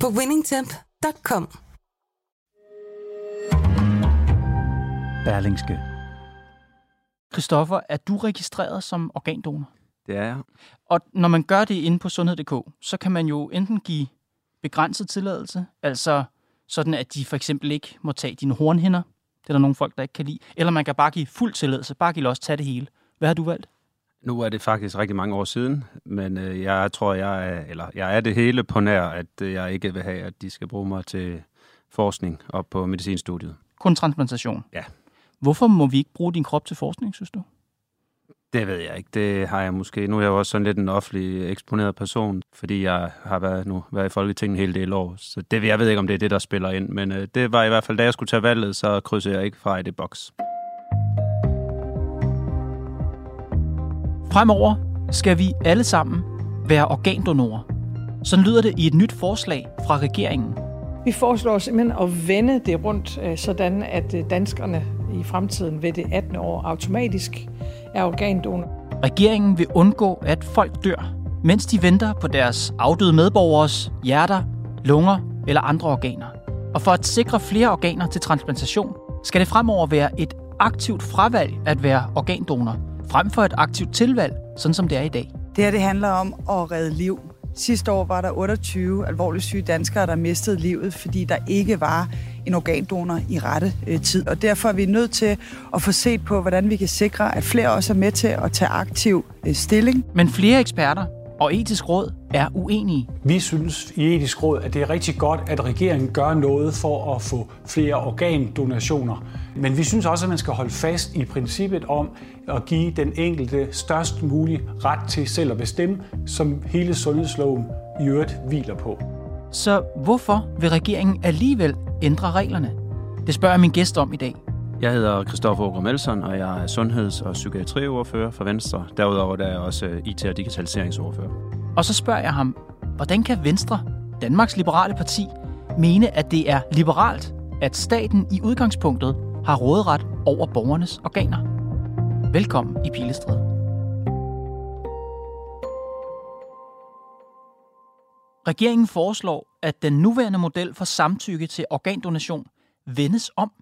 på winningtemp.com. Berlingske. Christoffer, er du registreret som organdonor? Det er jeg. Og når man gør det inde på sundhed.dk, så kan man jo enten give begrænset tilladelse, altså sådan at de for eksempel ikke må tage dine hornhinder, det er der nogle folk, der ikke kan lide, eller man kan bare give fuld tilladelse, bare give los, tage det hele. Hvad har du valgt? Nu er det faktisk rigtig mange år siden, men øh, jeg tror, jeg er, eller jeg er det hele på nær, at øh, jeg ikke vil have, at de skal bruge mig til forskning op på medicinstudiet. Kun transplantation? Ja. Hvorfor må vi ikke bruge din krop til forskning, synes du? Det ved jeg ikke. Det har jeg måske. Nu er jeg jo også sådan lidt en offentlig eksponeret person, fordi jeg har været, nu været i Folketinget en hel del år. Så det, jeg ved ikke, om det er det, der spiller ind. Men øh, det var i hvert fald, da jeg skulle tage valget, så krydser jeg ikke fra i det boks. Fremover skal vi alle sammen være organdonorer. Sådan lyder det i et nyt forslag fra regeringen. Vi foreslår simpelthen at vende det rundt, øh, sådan at øh, danskerne i fremtiden ved det 18. år automatisk er organdonor. Regeringen vil undgå, at folk dør, mens de venter på deres afdøde medborgers hjerter, lunger eller andre organer. Og for at sikre flere organer til transplantation, skal det fremover være et aktivt fravalg at være organdonor, frem for et aktivt tilvalg, sådan som det er i dag. Det her det handler om at redde liv. Sidste år var der 28 alvorligt syge danskere, der mistede livet, fordi der ikke var en organdonor i rette øh, tid. Og derfor er vi nødt til at få set på, hvordan vi kan sikre, at flere også er med til at tage aktiv øh, stilling. Men flere eksperter og etisk råd er uenige. Vi synes i etisk råd, at det er rigtig godt, at regeringen gør noget for at få flere organdonationer. Men vi synes også, at man skal holde fast i princippet om at give den enkelte størst mulig ret til selv at bestemme, som hele sundhedsloven i øvrigt hviler på. Så hvorfor vil regeringen alligevel ændre reglerne? Det spørger min gæst om i dag. Jeg hedder Christoffer Ågren Melson, og jeg er sundheds- og psykiatriordfører for Venstre. Derudover der er jeg også øh, IT- og digitaliseringsordfører. Og så spørger jeg ham, hvordan kan Venstre, Danmarks Liberale Parti, mene, at det er liberalt, at staten i udgangspunktet har råderet over borgernes organer? Velkommen i Pilestræde. Regeringen foreslår, at den nuværende model for samtykke til organdonation vendes om.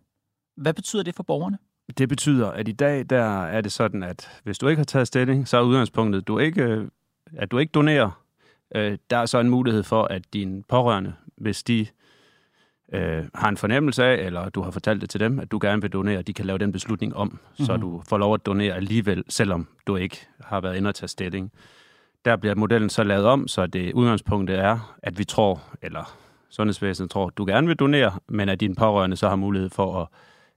Hvad betyder det for borgerne? Det betyder, at i dag der er det sådan, at hvis du ikke har taget stilling, så er udgangspunktet, du ikke, at du ikke donerer. Øh, der er så en mulighed for, at dine pårørende, hvis de øh, har en fornemmelse af, eller du har fortalt det til dem, at du gerne vil donere, de kan lave den beslutning om, mm-hmm. så Mhm. du får lov at donere alligevel, selvom du ikke har været inde og tage stilling. Der bliver modellen så lavet om, så det udgangspunktet er, at vi tror, eller sundhedsvæsenet tror, at du gerne vil donere, men at dine pårørende så har mulighed for at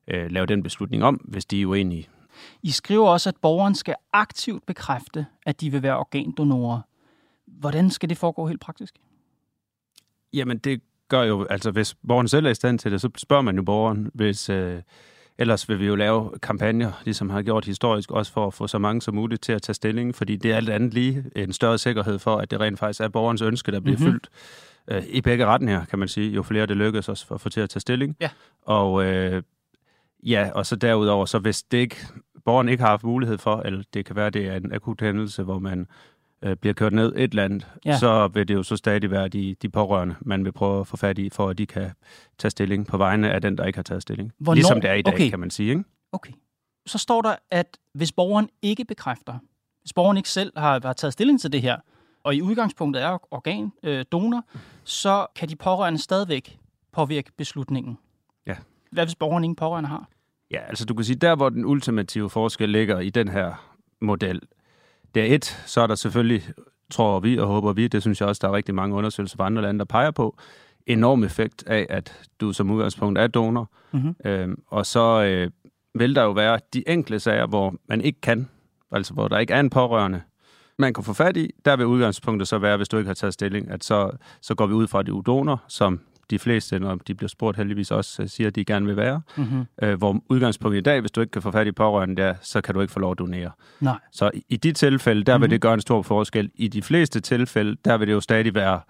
øh, lave den beslutning om, hvis de er uenige. I skriver også, at borgeren skal aktivt bekræfte, at de vil være organdonorer. Hvordan skal det foregå helt praktisk? Jamen, det gør jo, altså hvis borgeren selv er i stand til det, så spørger man jo borgeren, hvis... Øh, ellers vil vi jo lave kampagner, ligesom har gjort historisk, også for at få så mange som muligt til at tage stilling, fordi det er alt andet lige en større sikkerhed for, at det rent faktisk er borgerens ønske, der bliver Mhm. mm-hmm. fyldt øh, i begge retninger, kan man sige. Jo flere det lykkes os for at få til at tage stilling. Ja. Og øh, ja, og så derudover, så hvis det ikke, borgeren ikke har haft mulighed for, eller det kan være, det er en akut hændelse, hvor man øh, bliver kørt ned et eller andet, Ja. ja. så vil det jo så stadig være de, de pårørende, man vil prøve at få fat i, for at de kan tage stilling på vegne af den, der ikke har taget stilling. Hvornår- Ligesom det er i dag, Okay. kan man sige. Ikke? Okay. Så står der, at hvis borgeren ikke bekræfter, hvis borgeren ikke selv har, har taget stilling til det her, og i udgangspunktet er organdonor, øh, donor, så kan de pårørende stadigvæk påvirke beslutningen. Hvad hvis borgeren ingen pårørende har? Ja, altså du kan sige, der hvor den ultimative forskel ligger i den her model, det er et, så er der selvfølgelig, tror vi og håber vi, det synes jeg også, der er rigtig mange undersøgelser fra andre lande, der peger på, enorm effekt af, at du som udgangspunkt er donor. Mhm. Øhm, og så øh, vil der jo være de enkle sager, hvor man ikke kan, altså hvor der ikke er en pårørende, man kan få fat i, der vil udgangspunktet så være, hvis du ikke har taget stilling, at så, så går vi ud fra, at det er donor, som de fleste, når de bliver spurgt heldigvis også, øh, siger, at de gerne vil være. Mm-hmm. Øh, hvor udgangspunktet i dag, hvis du ikke kan få fat i pårørende der, så kan du ikke få lov at donere. Nej. Så i, i de tilfælde, der mm-hmm. vil det gøre en stor forskel. I de fleste tilfælde, der vil det jo stadig være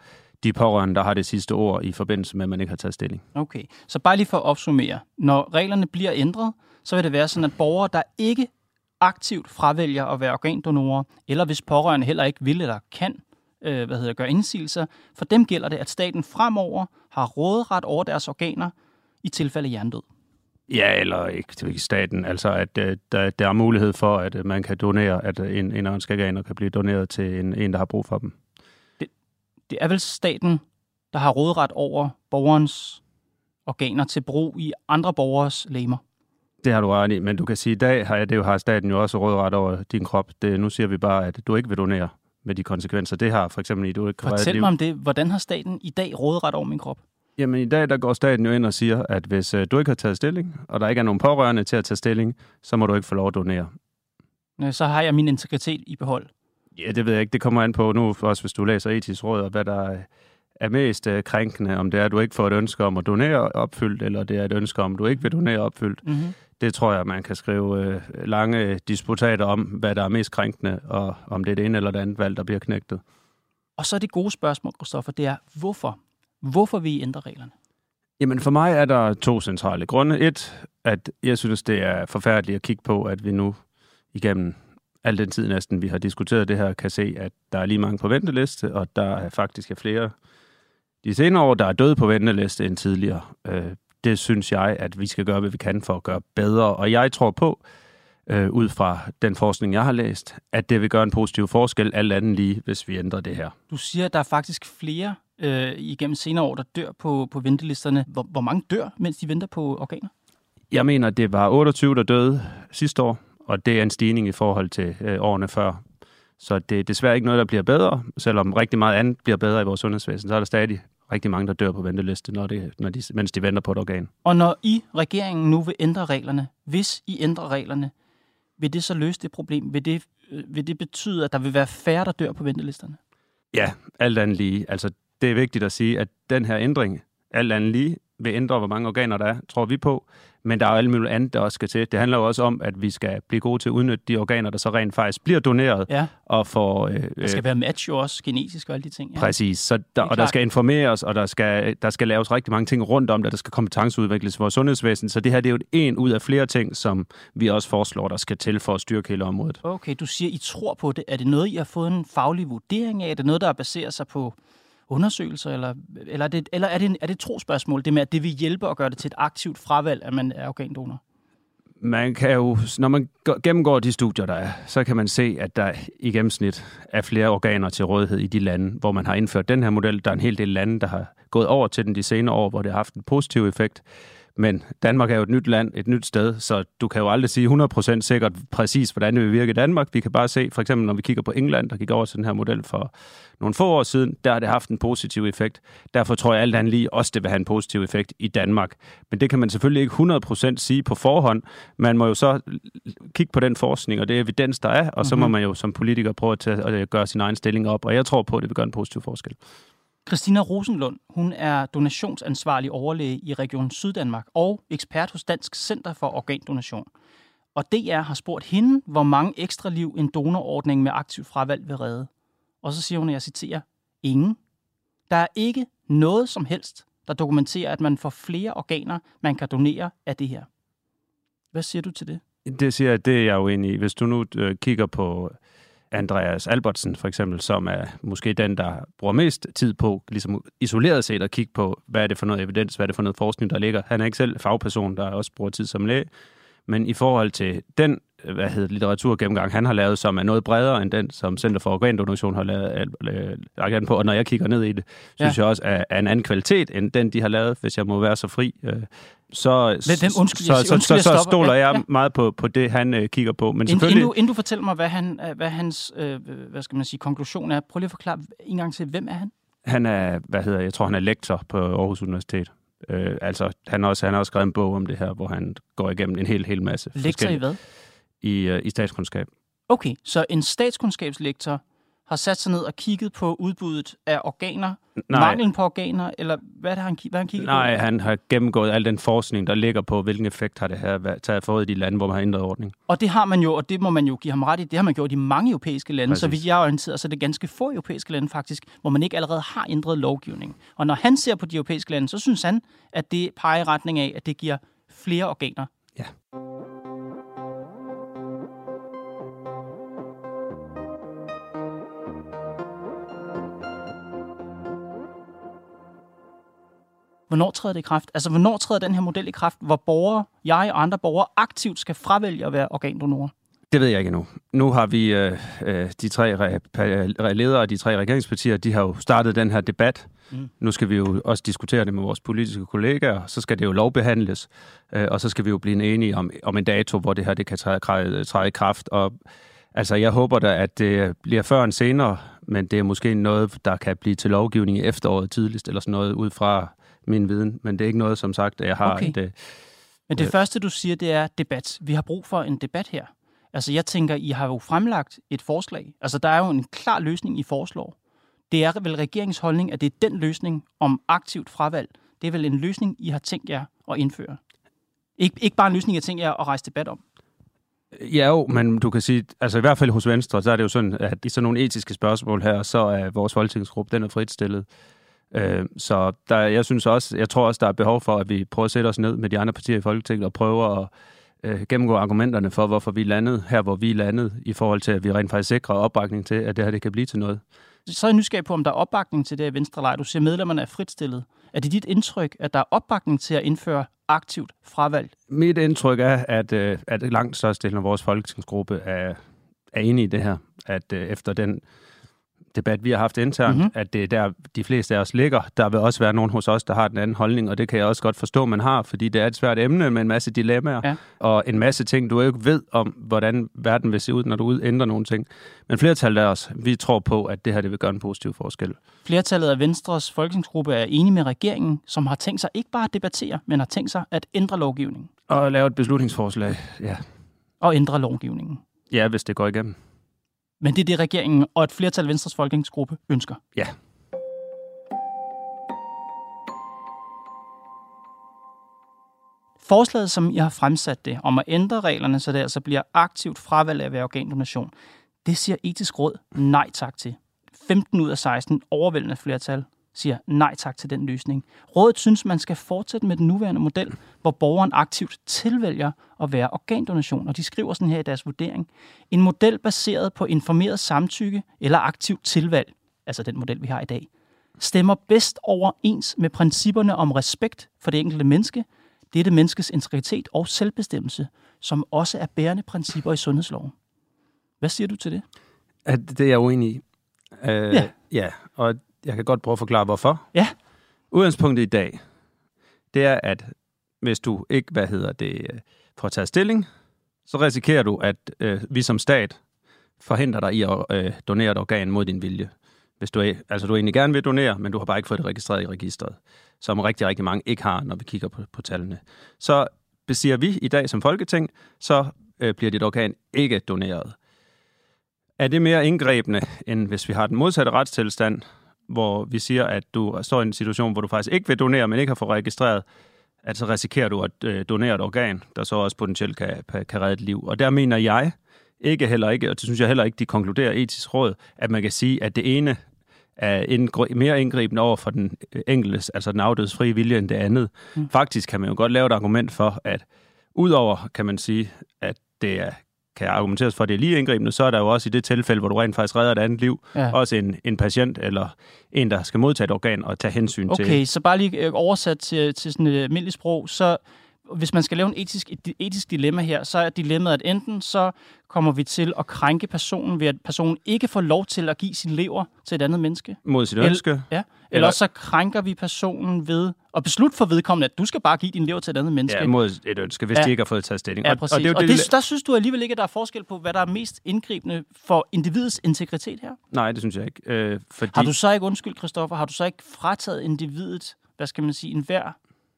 de pårørende, der har det sidste ord i forbindelse med, at man ikke har taget stilling. Okay, så bare lige for at opsummere. Når reglerne bliver ændret, så vil det være sådan, at borgere, der ikke aktivt fravælger at være organdonorer, eller hvis pårørende heller ikke vil eller kan øh, hvad hedder, gøre indsigelser, for dem gælder det, at staten fremover har råderet over deres organer i tilfælde hjernedød. Ja, eller ikke til staten. Altså, at øh, der, der er mulighed for, at øh, man kan donere, at øh, en, en organer kan blive doneret til en, en, der har brug for dem. Det, det er vel staten, der har råderet over borgerens organer til brug i andre borgers lemmer? Det har du ret i, men du kan sige, at i dag har, det jo, har staten jo også rådret over din krop. Det, nu siger vi bare, at du ikke vil donere med de konsekvenser, det har for eksempel i du ikke Fortæl mig om det. Hvordan har staten i dag rådret over min krop? Jamen i dag der går staten jo ind og siger, at hvis øh, du ikke har taget stilling, og der ikke er nogen pårørende til at tage stilling, så må du ikke få lov at donere. Så har jeg min integritet i behold. Ja, det ved jeg ikke. Det kommer an på nu, også hvis du læser etisk råd, og hvad der er mest øh, krænkende, om det er, at du ikke får et ønske om at donere opfyldt, eller det er et ønske om, at du ikke vil donere opfyldt. Mm-hmm. Det tror jeg, man kan skrive øh, lange disputater om, hvad der er mest krænkende, og om det er det ene eller det andet valg, der bliver knægtet. Og så er det gode spørgsmål, Christoffer, det er, hvorfor? Hvorfor vil I ændre reglerne? Jamen for mig er der to centrale grunde. Et, at jeg synes, det er forfærdeligt at kigge på, at vi nu igennem al den tid næsten, vi har diskuteret det her, kan se, at der er lige mange på venteliste, og der er faktisk er flere de senere år, der er døde på venteliste end tidligere. Øh, det synes jeg, at vi skal gøre, hvad vi kan for at gøre bedre. Og jeg tror på, øh, ud fra den forskning, jeg har læst, at det vil gøre en positiv forskel, alt andet lige, hvis vi ændrer det her. Du siger, at der er faktisk flere øh, igennem senere år, der dør på, på ventelisterne. Hvor, hvor mange dør, mens de venter på organer? Jeg mener, det var 28, der døde sidste år, og det er en stigning i forhold til øh, årene før. Så det er desværre ikke noget, der bliver bedre. Selvom rigtig meget andet bliver bedre i vores sundhedsvæsen, så er der stadig rigtig mange, der dør på venteliste, når det, når de, mens de venter på et organ. Og når I, regeringen, nu vil ændre reglerne, hvis I ændrer reglerne, vil det så løse det problem? Vil det, øh, vil det betyde, at der vil være færre, der dør på ventelisterne? Ja, alt andet lige. Altså, det er vigtigt at sige, at den her ændring, alt andet lige, vil ændre, hvor mange organer der er, tror vi på. Men der er jo alt muligt andet, der også skal til. Det handler jo også om, at vi skal blive gode til at udnytte de organer, der så rent faktisk bliver doneret. Ja. Og for, øh, der skal være match jo også, genetisk og alle de ting. Ja. Præcis. Så der, og der skal informeres, og der skal, der skal laves rigtig mange ting rundt om det. Der skal kompetenceudvikles i vores sundhedsvæsen. Så det her det er jo en ud af flere ting, som vi også foreslår, der skal til for at styrke hele området. Okay, du siger, I tror på det. Er det noget, I har fået en faglig vurdering af? Er det noget, der baserer sig på undersøgelser, eller, eller, er, det, eller er, det, er det et trospørgsmål, det med, at det vil hjælpe at gøre det til et aktivt fravalg, at man er organdonor? Man kan jo, når man gennemgår de studier, der er, så kan man se, at der i gennemsnit er flere organer til rådighed i de lande, hvor man har indført den her model. Der er en hel del lande, der har gået over til den de senere år, hvor det har haft en positiv effekt. Men Danmark er jo et nyt land, et nyt sted, så du kan jo aldrig sige 100% sikkert præcis, hvordan det vil virke i Danmark. Vi kan bare se, for eksempel når vi kigger på England, der gik over til den her model for nogle få år siden, der har det haft en positiv effekt. Derfor tror jeg alt andet lige også, det vil have en positiv effekt i Danmark. Men det kan man selvfølgelig ikke 100% sige på forhånd. Man må jo så kigge på den forskning og det evidens, der er, og så må mhm. man jo som politiker prøve at, tage, at gøre sin egen stilling op. Og jeg tror på, at det vil gøre en positiv forskel. Christina Rosenlund, hun er donationsansvarlig overlæge i Region Syddanmark og ekspert hos Dansk Center for Organdonation. Og DR har spurgt hende, hvor mange ekstra liv en donorordning med aktiv fravalg vil redde. Og så siger hun, at jeg citerer, ingen. Der er ikke noget som helst, der dokumenterer, at man får flere organer, man kan donere af det her. Hvad siger du til det? Det siger jeg, det er jeg jo enig i. Hvis du nu øh, kigger på Andreas Albertsen for eksempel, som er måske den, der bruger mest tid på, ligesom isoleret set at kigge på, hvad er det for noget evidens, hvad er det for noget forskning, der ligger. Han er ikke selv fagperson, der også bruger tid som læge, men i forhold til den hvad hedder, litteraturgennemgang, han har lavet, som er noget bredere end den, som Center for Organdonation har lavet, øh, på. Og når jeg kigger ned i det, synes ja. jeg også, at er en anden kvalitet end den, de har lavet, hvis jeg må være så fri. Øh, så, Hvem, undskyld, så, så, så, så stoler jeg ja, ja. meget på, på det, han øh, kigger på. Men inden, inden, du, inden du fortæller mig, hvad, han, hvad hans øh, hvad skal man sige, konklusion er, prøv lige at forklare en gang til, hvem er han? Han er, hvad hedder jeg tror, han er lektor på Aarhus Universitet. Øh, altså, han, også, han har også skrevet en bog om det her, hvor han går igennem en hel, hel masse Lektor i hvad? I, uh, i statskundskab. Okay, så en statskundskabslektor har sat sig ned og kigget på udbuddet af organer, Nej. manglen på organer, eller hvad det, han, hvad har han kigget Nej, på? han har gennemgået al den forskning, der ligger på, hvilken effekt har det her taget fået i de lande, hvor man har ændret ordning. Og det har man jo, og det må man jo give ham ret i, det har man gjort i mange europæiske lande. Præcis. Så hvis jeg er orienteret, så er det ganske få europæiske lande faktisk, hvor man ikke allerede har ændret lovgivning. Og når han ser på de europæiske lande, så synes han, at det peger i retning af, at det giver flere organer. Ja. Hvornår træder det i kraft? Altså, hvornår træder den her model i kraft, hvor borgere, jeg og andre borgere, aktivt skal fravælge at være organdonorer? Det ved jeg ikke endnu. Nu har vi øh, øh, de tre re- ledere af de tre regeringspartier, de har jo startet den her debat. Mm. Nu skal vi jo også diskutere det med vores politiske kollegaer, så skal det jo lovbehandles, øh, og så skal vi jo blive enige om, om en dato, hvor det her det kan træde, træde, træde i kraft. Og altså, jeg håber da, at det bliver før end senere, men det er måske noget, der kan blive til lovgivning i efteråret tidligst, eller sådan noget ud fra min viden. Men det er ikke noget, som sagt, jeg har Okay. et... Øh, Men det Øh. første, du siger, det er debat. Vi har brug for en debat her. Altså, jeg tænker, I har jo fremlagt et forslag. Altså, der er jo en klar løsning, I foreslår. Det er vel regeringens holdning, at det er den løsning om aktivt fravalg. Det er vel en løsning, I har tænkt jer at indføre. Ikke, ikke bare en løsning, har tænkt jer at rejse debat om. Ja jo, men du kan sige, altså i hvert fald hos Venstre, så er det jo sådan, at i sådan nogle etiske spørgsmål her, så er vores folketingsgruppe, den er fritstillet. Øh, så der, jeg synes også, jeg tror også, der er behov for, at vi prøver at sætte os ned med de andre partier i Folketinget og prøver at øh, gennemgå argumenterne for, hvorfor vi landede her, hvor vi landede, i forhold til, at vi rent faktisk sikrer opbakning til, at det her det kan blive til noget. Så er jeg nysgerrig på, om der er opbakning til det i Venstre lejr. Du siger, at medlemmerne er fritstillet. Er det dit indtryk, at der er opbakning til at indføre aktivt fravalg? Mit indtryk er, at, øh, at langt størstedelen af vores folketingsgruppe er, er enige i det her. At øh, efter den debat, vi har haft internt, Mhm. mm-hmm. at det er der, de fleste af os ligger. Der vil også være nogen hos os, der har den anden holdning, og det kan jeg også godt forstå, man har, fordi det er et svært emne med en masse dilemmaer, Ja. og en masse ting, du ikke ved om, hvordan verden vil se ud, når du ændrer nogle ting. Men flertallet af os, vi tror på, at det her det vil gøre en positiv forskel. Flertallet af Venstres folketingsgruppe er enige med regeringen, som har tænkt sig ikke bare at debattere, men har tænkt sig at ændre lovgivningen. Og lave et beslutningsforslag, ja, Og ændre lovgivningen. ja hvis det går igennem. Men det er det, regeringen og et flertal af Venstres folketingsgruppe ønsker. Ja. Forslaget, som jeg har fremsat det, om at ændre reglerne, så det altså bliver aktivt fravalg af at være organdonation, det siger etisk råd nej tak til. 15 ud af 16 overvældende flertal siger nej tak til den løsning. Rådet synes, man skal fortsætte med den nuværende model, hvor borgeren aktivt tilvælger at være organdonation, og de skriver sådan her i deres vurdering. En model baseret på informeret samtykke eller aktivt tilvalg, altså den model, vi har i dag, stemmer bedst overens med principperne om respekt for det enkelte menneske, dette menneskes integritet og selvbestemmelse, som også er bærende principper i sundhedsloven. Hvad siger du til det? At det er jeg uenig i. Øh, Ja. ja. Og jeg kan godt prøve at forklare, hvorfor. Ja. Udgangspunktet i dag, det er, at hvis du ikke, hvad hedder det, øh, får taget stilling, så risikerer du, at øh, vi som stat forhindrer dig i at øh, donere et organ mod din vilje. Hvis du, altså, du egentlig gerne vil donere, men du har bare ikke fået det registreret i registret, som rigtig, rigtig mange ikke har, når vi kigger på, på tallene. Så besiger vi i dag som Folketing, så øh, bliver dit organ ikke doneret. Er det mere indgrebende, end hvis vi har den modsatte retstilstand, hvor vi siger, at du står i en situation, hvor du faktisk ikke vil donere, men ikke har fået registreret, at så risikerer du at øh, donere et organ, der så også potentielt kan, kan redde et liv. Og der mener jeg ikke heller ikke, og det synes jeg heller ikke, de konkluderer etisk råd, at man kan sige, at det ene er indgri- mere indgribende over for den øh, enkeltes, altså den afdødes frie vilje, end det andet. Mm. Faktisk kan man jo godt lave et argument for, at udover, kan man sige, at det er, kan argumenteres for, at det er lige indgribende, så er der jo også i det tilfælde, hvor du rent faktisk redder et andet liv, Ja. også en, en patient eller en, der skal modtage et organ og tage hensyn til. Okay, så bare lige øh, oversat til, til sådan et almindeligt sprog, så hvis man skal lave en etisk, et etisk dilemma her, så er dilemmaet, at enten så kommer vi til at krænke personen ved, at personen ikke får lov til at give sin lever til et andet menneske. Mod sit ønske. Ja. Eller, Eller- også så krænker vi personen ved at beslutte for vedkommende, at du skal bare give din lever til et andet menneske. Ja, mod et ønske, hvis Ja. de ikke har fået taget stilling. Ja, præcis. og det er jo og det, det, der synes du alligevel ikke, at der er forskel på, hvad der er mest indgribende for individets integritet her? Nej, det synes jeg ikke. Øh, fordi... Har du så ikke, undskyld Christoffer, har du så ikke frataget individet, hvad skal man sige, enhver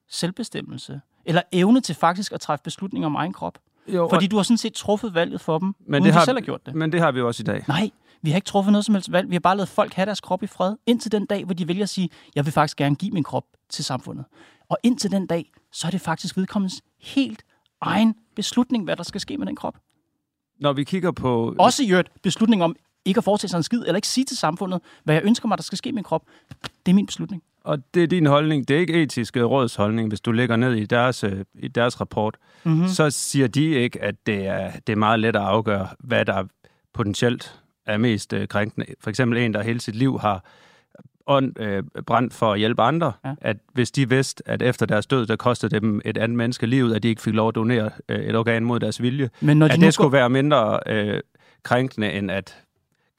selvbestemmelse? Eller evne til faktisk at træffe beslutninger om egen krop? Jo, Fordi du har sådan set truffet valget for dem, men uden det de har, selv har gjort det. Men det har vi jo også i dag. Nej, vi har ikke truffet noget som helst valg. Vi har bare lavet folk have deres krop i fred, indtil den dag, hvor de vælger at sige, jeg vil faktisk gerne give min krop til samfundet. Og indtil den dag, så er det faktisk vedkommens helt egen beslutning, hvad der skal ske med den krop. Når vi kigger på... Også i øvrigt beslutning om ikke at foretage sig en skid, eller ikke sige til samfundet, hvad jeg ønsker mig, der skal ske med min krop. Det er min beslutning. Og det er din holdning. Det er ikke etisk øh, råds holdning, hvis du ligger ned i deres, øh, i deres rapport. Mm-hmm. Så siger de ikke, at det er, det er meget let at afgøre, hvad der potentielt er mest øh, krænkende. For eksempel en, der hele sit liv har ånd, øh, brændt for at hjælpe andre, Ja. at hvis de vidste, at efter deres død, der kostede dem et andet menneske livet, at de ikke fik lov at donere øh, et organ mod deres vilje, Men når de at det skulle går- være mindre øh, krænkende, end at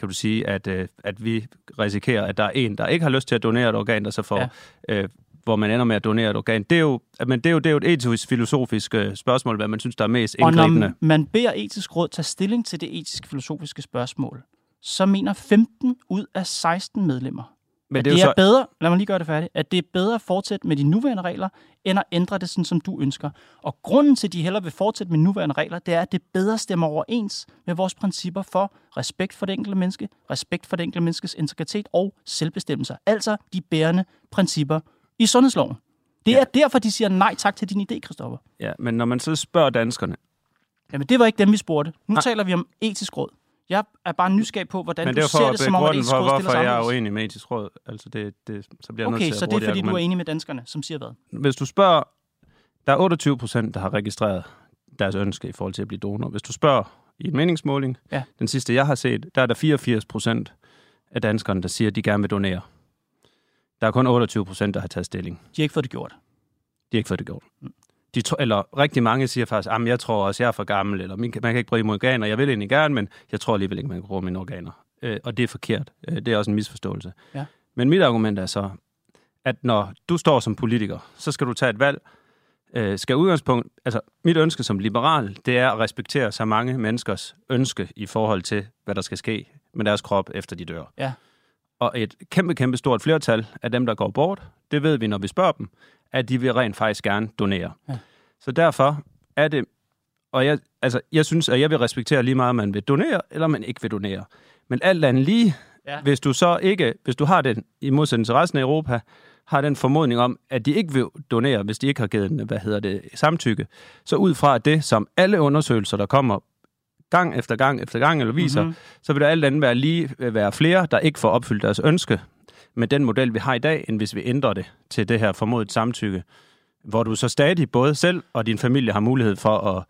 kan du sige, at, øh, at vi risikerer, at der er en, der ikke har lyst til at donere et organ, der så får, Ja. øh, hvor man ender med at donere et organ. Det er jo, men det er jo, det er jo et etisk filosofisk øh, spørgsmål, hvad man synes, der er mest Og indgribende. når man beder etisk råd tage stilling til det etiske filosofiske spørgsmål, så mener 15 ud af 16 medlemmer, Men at det det er er, jo så, bedre, lad mig lige gøre det færdigt, at det er bedre at fortsætte med de nuværende regler, end at ændre det sådan, som du ønsker. Og grunden til, at de hellere vil fortsætte med nuværende regler, det er, at det bedre stemmer overens med vores principper for respekt for det enkelte menneske, respekt for det enkelte menneskes integritet og selvbestemmelse. Altså de bærende principper i sundhedsloven. Det er derfor, de siger nej tak til din idé, Christoffer. ja, men når man så spørger danskerne, Jamen, det var ikke dem, vi spurgte. Nu Nej. taler vi om etisk råd. Jeg er bare nysgerrig på, hvordan men du det er ser det, som om, at etisk råd hvorfor jeg er uenig med etisk råd. Altså det, det, så bliver jeg nødt Okay, til at så det er, fordi du er argument. enig med danskerne, som siger hvad? Hvis du spørger, der er 28 procent, der har registreret deres ønske i forhold til at blive donor. Hvis du spørger i en meningsmåling, Ja. den sidste jeg har set, der er der 84 procent af danskerne, der siger, at de gerne vil donere. Der er kun 28 procent, der har taget stilling. De har ikke fået det gjort. De har ikke fået det gjort. De eller rigtig mange siger faktisk, at jeg tror også, jeg er for gammel, eller man kan ikke bruge organer. Jeg vil egentlig gerne, men jeg tror alligevel ikke, man kan bruge mine organer. Øh, og det er forkert. Øh, det er også en misforståelse. Ja. Men mit argument er så, at når du står som politiker, så skal du tage et valg. Øh, skal udgangspunkt, altså mit ønske som liberal, det er at respektere så mange menneskers ønske i forhold til, hvad der skal ske med deres krop, efter de dør. Ja. Og et kæmpe, kæmpe stort flertal af dem, der går bort, det ved vi, når vi spørger dem, at de vil rent faktisk gerne donere. Ja. Så derfor er det, og jeg, altså, jeg synes, at jeg vil respektere lige meget, om man vil donere, eller man ikke vil donere. Men alt andet lige, Ja. hvis du så ikke, hvis du har den, i modsætning til resten af Europa, har den formodning om, at de ikke vil donere, hvis de ikke har givet en, hvad hedder det, samtykke, så ud fra det, som alle undersøgelser, der kommer gang efter gang efter gang, eller viser, Mhm. mm-hmm. så vil der alt andet være lige være flere, der ikke får opfyldt deres ønske med den model, vi har i dag, end hvis vi ændrer det til det her formodet samtykke, hvor du så stadig både selv og din familie har mulighed for at,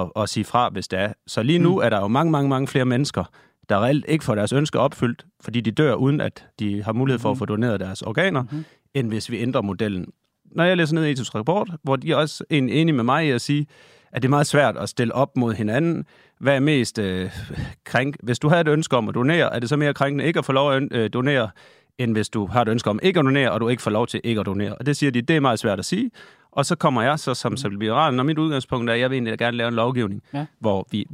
at, at sige fra, hvis det er. Så lige nu Mm. er der jo mange, mange, mange flere mennesker, der reelt ikke får deres ønsker opfyldt, fordi de dør, uden at de har mulighed for at få doneret deres organer, Mhm. end hvis vi ændrer modellen. Når jeg læser ned i etisk rapport, hvor de er også en- enige med mig i at sige, at det er meget svært at stille op mod hinanden. Hvad er mest øh, krænk? Hvis du har et ønske om at donere, er det så mere krænkende ikke at få lov at øh, donere, end hvis du har et ønske om ikke at donere, og du ikke får lov til ikke at donere. Og det siger de, det er meget svært at sige. Og så kommer jeg så som, som liberal, når mit udgangspunkt er, at jeg vil egentlig gerne lave en lovgivning, Ja. hvor vi,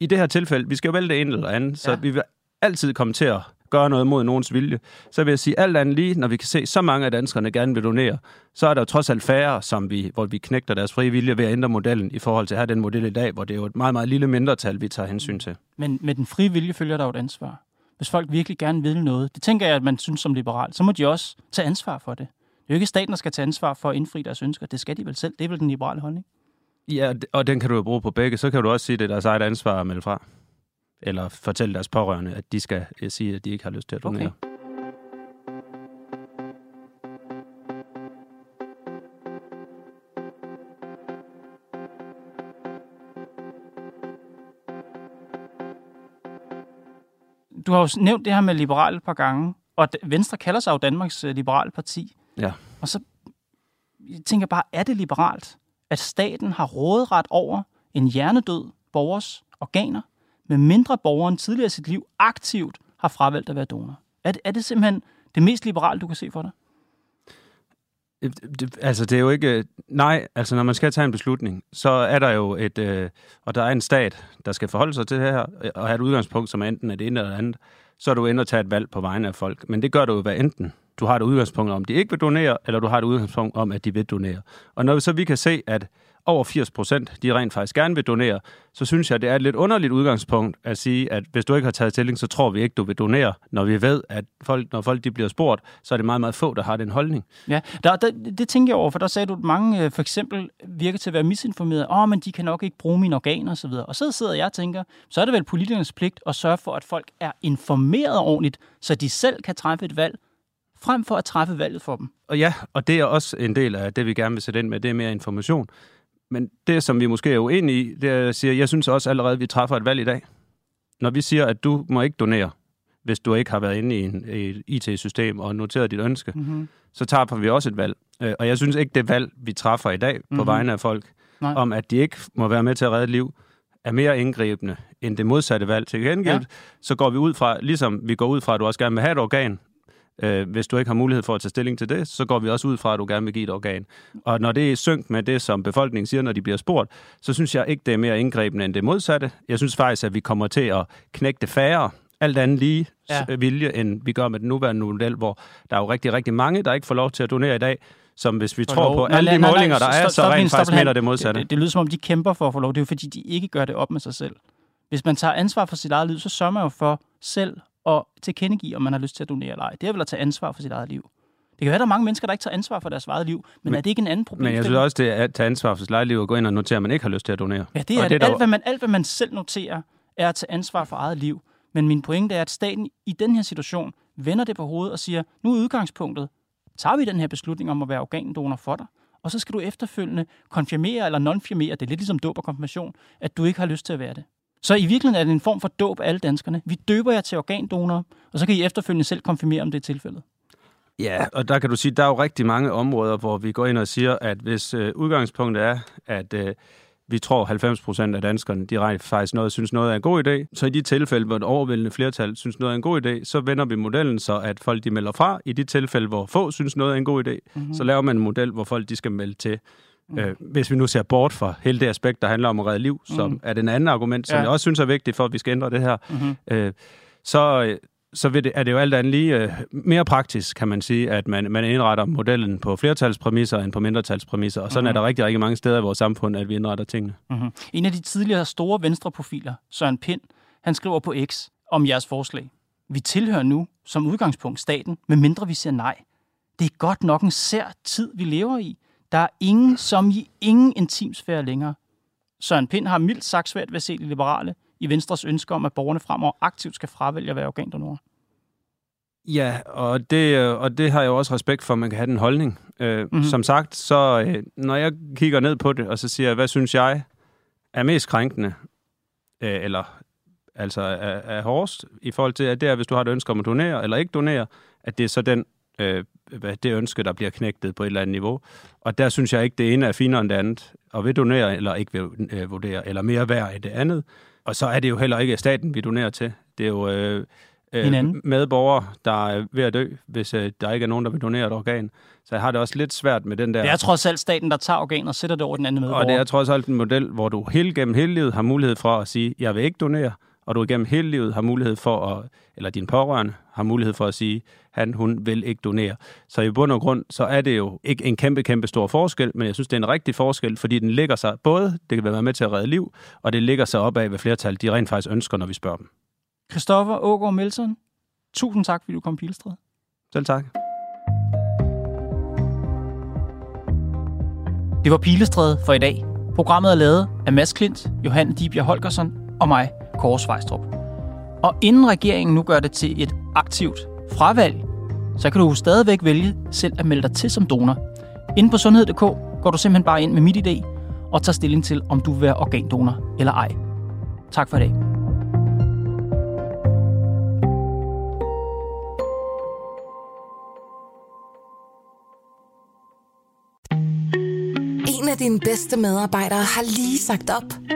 i det her tilfælde, vi skal jo vælge det ene eller andet, så Ja. vi vil altid komme til at gøre noget mod nogens vilje. Så vil jeg sige, alt andet lige, når vi kan se, så mange af danskerne gerne vil donere, så er der jo trods alt færre, som vi, hvor vi knægter deres frie vilje ved at ændre modellen i forhold til at have den model i dag, hvor det er jo et meget, meget lille mindretal, vi tager hensyn til. Men med den frie vilje følger der jo et ansvar. Hvis folk virkelig gerne vil noget, det tænker jeg, at man synes som liberal, så må de også tage ansvar for det. Det er jo ikke staten, der skal tage ansvar for at indfri deres ønsker. Det skal de vel selv. Det er vel den liberale holdning. Ja, og den kan du jo bruge på begge. Så kan du også sige, at det er deres eget ansvar at melde fra. Eller fortælle deres pårørende, at de skal øh, sige, at de ikke har lyst til at donere. Okay. Du har jo nævnt det her med liberale et par gange, og Venstre kalder sig jo Danmarks øh, liberale parti. Ja. Og så jeg tænker bare, er det liberalt, at staten har råderet over en hjernedød borgers organer, med mindre borgeren tidligere i sit liv aktivt har fravalgt at være donor? Er det, er det simpelthen det mest liberale, du kan se for dig? Øh, det, altså, det er jo ikke... Øh, nej, altså, når man skal tage en beslutning, så er der jo et... Øh, og der er en stat, der skal forholde sig til det her, øh, og have et udgangspunkt, som enten er det ene eller det andet. Så er du inde og tage et valg på vegne af folk. Men det gør du jo hvad enten. du har et udgangspunkt om, at de ikke vil donere, eller du har et udgangspunkt om, at de vil donere. Og når så vi kan se, at over 80 procent, de rent faktisk gerne vil donere, så synes jeg, det er et lidt underligt udgangspunkt at sige, at hvis du ikke har taget stilling, så tror vi ikke, du vil donere, når vi ved, at folk, når folk de bliver spurgt, så er det meget, meget få, der har den holdning. Ja, der, der, det tænker jeg over, for der sagde du, at mange øh, for eksempel virker til at være misinformerede. Åh, oh, men de kan nok ikke bruge mine organer osv. Og så sidder jeg og tænker, så er det vel politikernes pligt at sørge for, at folk er informeret ordentligt, så de selv kan træffe et valg, frem for at træffe valget for dem. Og ja, og det er også en del af det, vi gerne vil sætte ind med, det er mere information. Men det, som vi måske er uenige i, det er, at jeg siger, jeg synes også allerede, at vi træffer et valg i dag. Når vi siger, at du må ikke donere, hvis du ikke har været inde i, en, i et IT-system og noteret dit ønske, mm-hmm. så træffer vi også et valg. Øh, og jeg synes ikke, det valg, vi træffer i dag mm-hmm. på mhm. vegne af folk, Nej. om at de ikke må være med til at redde liv, er mere indgribende end det modsatte valg. Til gengæld, ja. så går vi ud fra, ligesom vi går ud fra, at du også gerne vil have et organ, Øh, hvis du ikke har mulighed for at tage stilling til det, så går vi også ud fra, at du gerne vil give et organ. Og når det er synkt med det, som befolkningen siger, når de bliver spurgt, så synes jeg ikke, det er mere indgrebende end det modsatte. Jeg synes faktisk, at vi kommer til at knægte færre alt andet lige ja. vilje, end vi gør med den nuværende model, hvor der er jo rigtig, rigtig mange, der ikke får lov til at donere i dag, som hvis vi for tror lov. på nej, alle de nej, målinger, nej, der er, så rent faktisk mener det modsatte. Det, det lyder som om, de kæmper for at få lov. Det er jo fordi, de ikke gør det op med sig selv. Hvis man tager ansvar for sit eget liv, så sørger man jo for selv og tilkendegive, om man har lyst til at donere eller ej. Det er vel at tage ansvar for sit eget liv. Det kan være, at der er mange mennesker, der ikke tager ansvar for deres eget liv, men, men er det ikke en anden problem? Men jeg synes også, det er at tage ansvar for sit eget liv og gå ind og notere, at man ikke har lyst til at donere. Ja, det er, og det. det. Alt, hvad man, alt, hvad man selv noterer, er at tage ansvar for eget liv. Men min pointe er, at staten i den her situation vender det på hovedet og siger, nu er udgangspunktet, tager vi den her beslutning om at være organdonor for dig, og så skal du efterfølgende konfirmere eller nonfirmere, det er lidt ligesom dåb og konfirmation, at du ikke har lyst til at være det. Så i virkeligheden er det en form for dåb af alle danskerne. Vi døber jer til organdonorer, og så kan I efterfølgende selv konfirmere, om det er tilfældet. Ja, og der kan du sige, der er jo rigtig mange områder, hvor vi går ind og siger, at hvis øh, udgangspunktet er, at øh, vi tror 90 procent af danskerne, de rent faktisk noget, synes noget er en god idé, så i de tilfælde, hvor et overvældende flertal synes noget er en god idé, så vender vi modellen så, at folk de melder fra. I de tilfælde, hvor få synes noget er en god idé, mm-hmm. så laver man en model, hvor folk de skal melde til. Mm. Øh, hvis vi nu ser bort fra hele det aspekt, der handler om at redde liv, som mm. er den anden argument, som ja. jeg også synes er vigtigt for, at vi skal ændre det her, mm-hmm. øh, så, så vil det, er det jo alt andet lige øh, mere praktisk, kan man sige, at man, man indretter modellen på flertalspræmisser end på mindretalspræmisser, og sådan mm-hmm. er der rigtig, rigtig mange steder i vores samfund, at vi indretter tingene. Mm-hmm. En af de tidligere store venstreprofiler, Søren Pind, han skriver på X om jeres forslag. Vi tilhører nu som udgangspunkt staten, medmindre vi siger nej. Det er godt nok en sær tid, vi lever i. Der er ingen, som i ingen intimsfære længere. Søren Pind har mildt sagt svært ved at se de liberale i Venstres ønske om, at borgerne fremover aktivt skal fravælge at være organdonorer. Ja, og det, og det har jeg jo også respekt for, at man kan have den holdning. Øh, mm-hmm. Som sagt, så øh, når jeg kigger ned på det, og så siger jeg, hvad synes jeg er mest krænkende, øh, eller altså er, er hårdest, i forhold til, at det er, hvis du har et ønske om at donere eller ikke donere, at det er så den øh, det ønske, der bliver knægtet på et eller andet niveau. Og der synes jeg ikke, det ene er finere end det andet. Og vil donere eller ikke vil øh, vurdere, eller mere værd end det andet. Og så er det jo heller ikke staten, vi donerer til. Det er jo øh, øh, medborgere, der er ved at dø, hvis øh, der ikke er nogen, der vil donere et organ. Så jeg har det også lidt svært med den der... Det er trods alt staten, der tager organer og sætter det over den anden medborger. Og det er trods alt en model, hvor du hele gennem hele livet har mulighed for at sige, jeg vil ikke donere, og du igennem hele livet har mulighed for at, eller din pårørende har mulighed for at sige, han, hun vil ikke donere. Så i bund og grund, så er det jo ikke en kæmpe, kæmpe stor forskel, men jeg synes, det er en rigtig forskel, fordi den ligger sig både, det kan være med til at redde liv, og det ligger sig op af, hvad flertal de rent faktisk ønsker, når vi spørger dem. Christoffer Ågaard Melson, tusind tak, fordi du kom Pilestred. Selv tak. Det var Pilestræde for i dag. Programmet er lavet af Mads Klint, Johan Dibjer Holgersen og mig, Kåre Svejstrup. Og inden regeringen nu gør det til et aktivt fravalg, så kan du stadigvæk vælge selv at melde dig til som donor. Inde på sundhed.dk går du simpelthen bare ind med mit idé og tager stilling til, om du vil være organdonor eller ej. Tak for i dag. En af dine bedste medarbejdere har lige sagt op.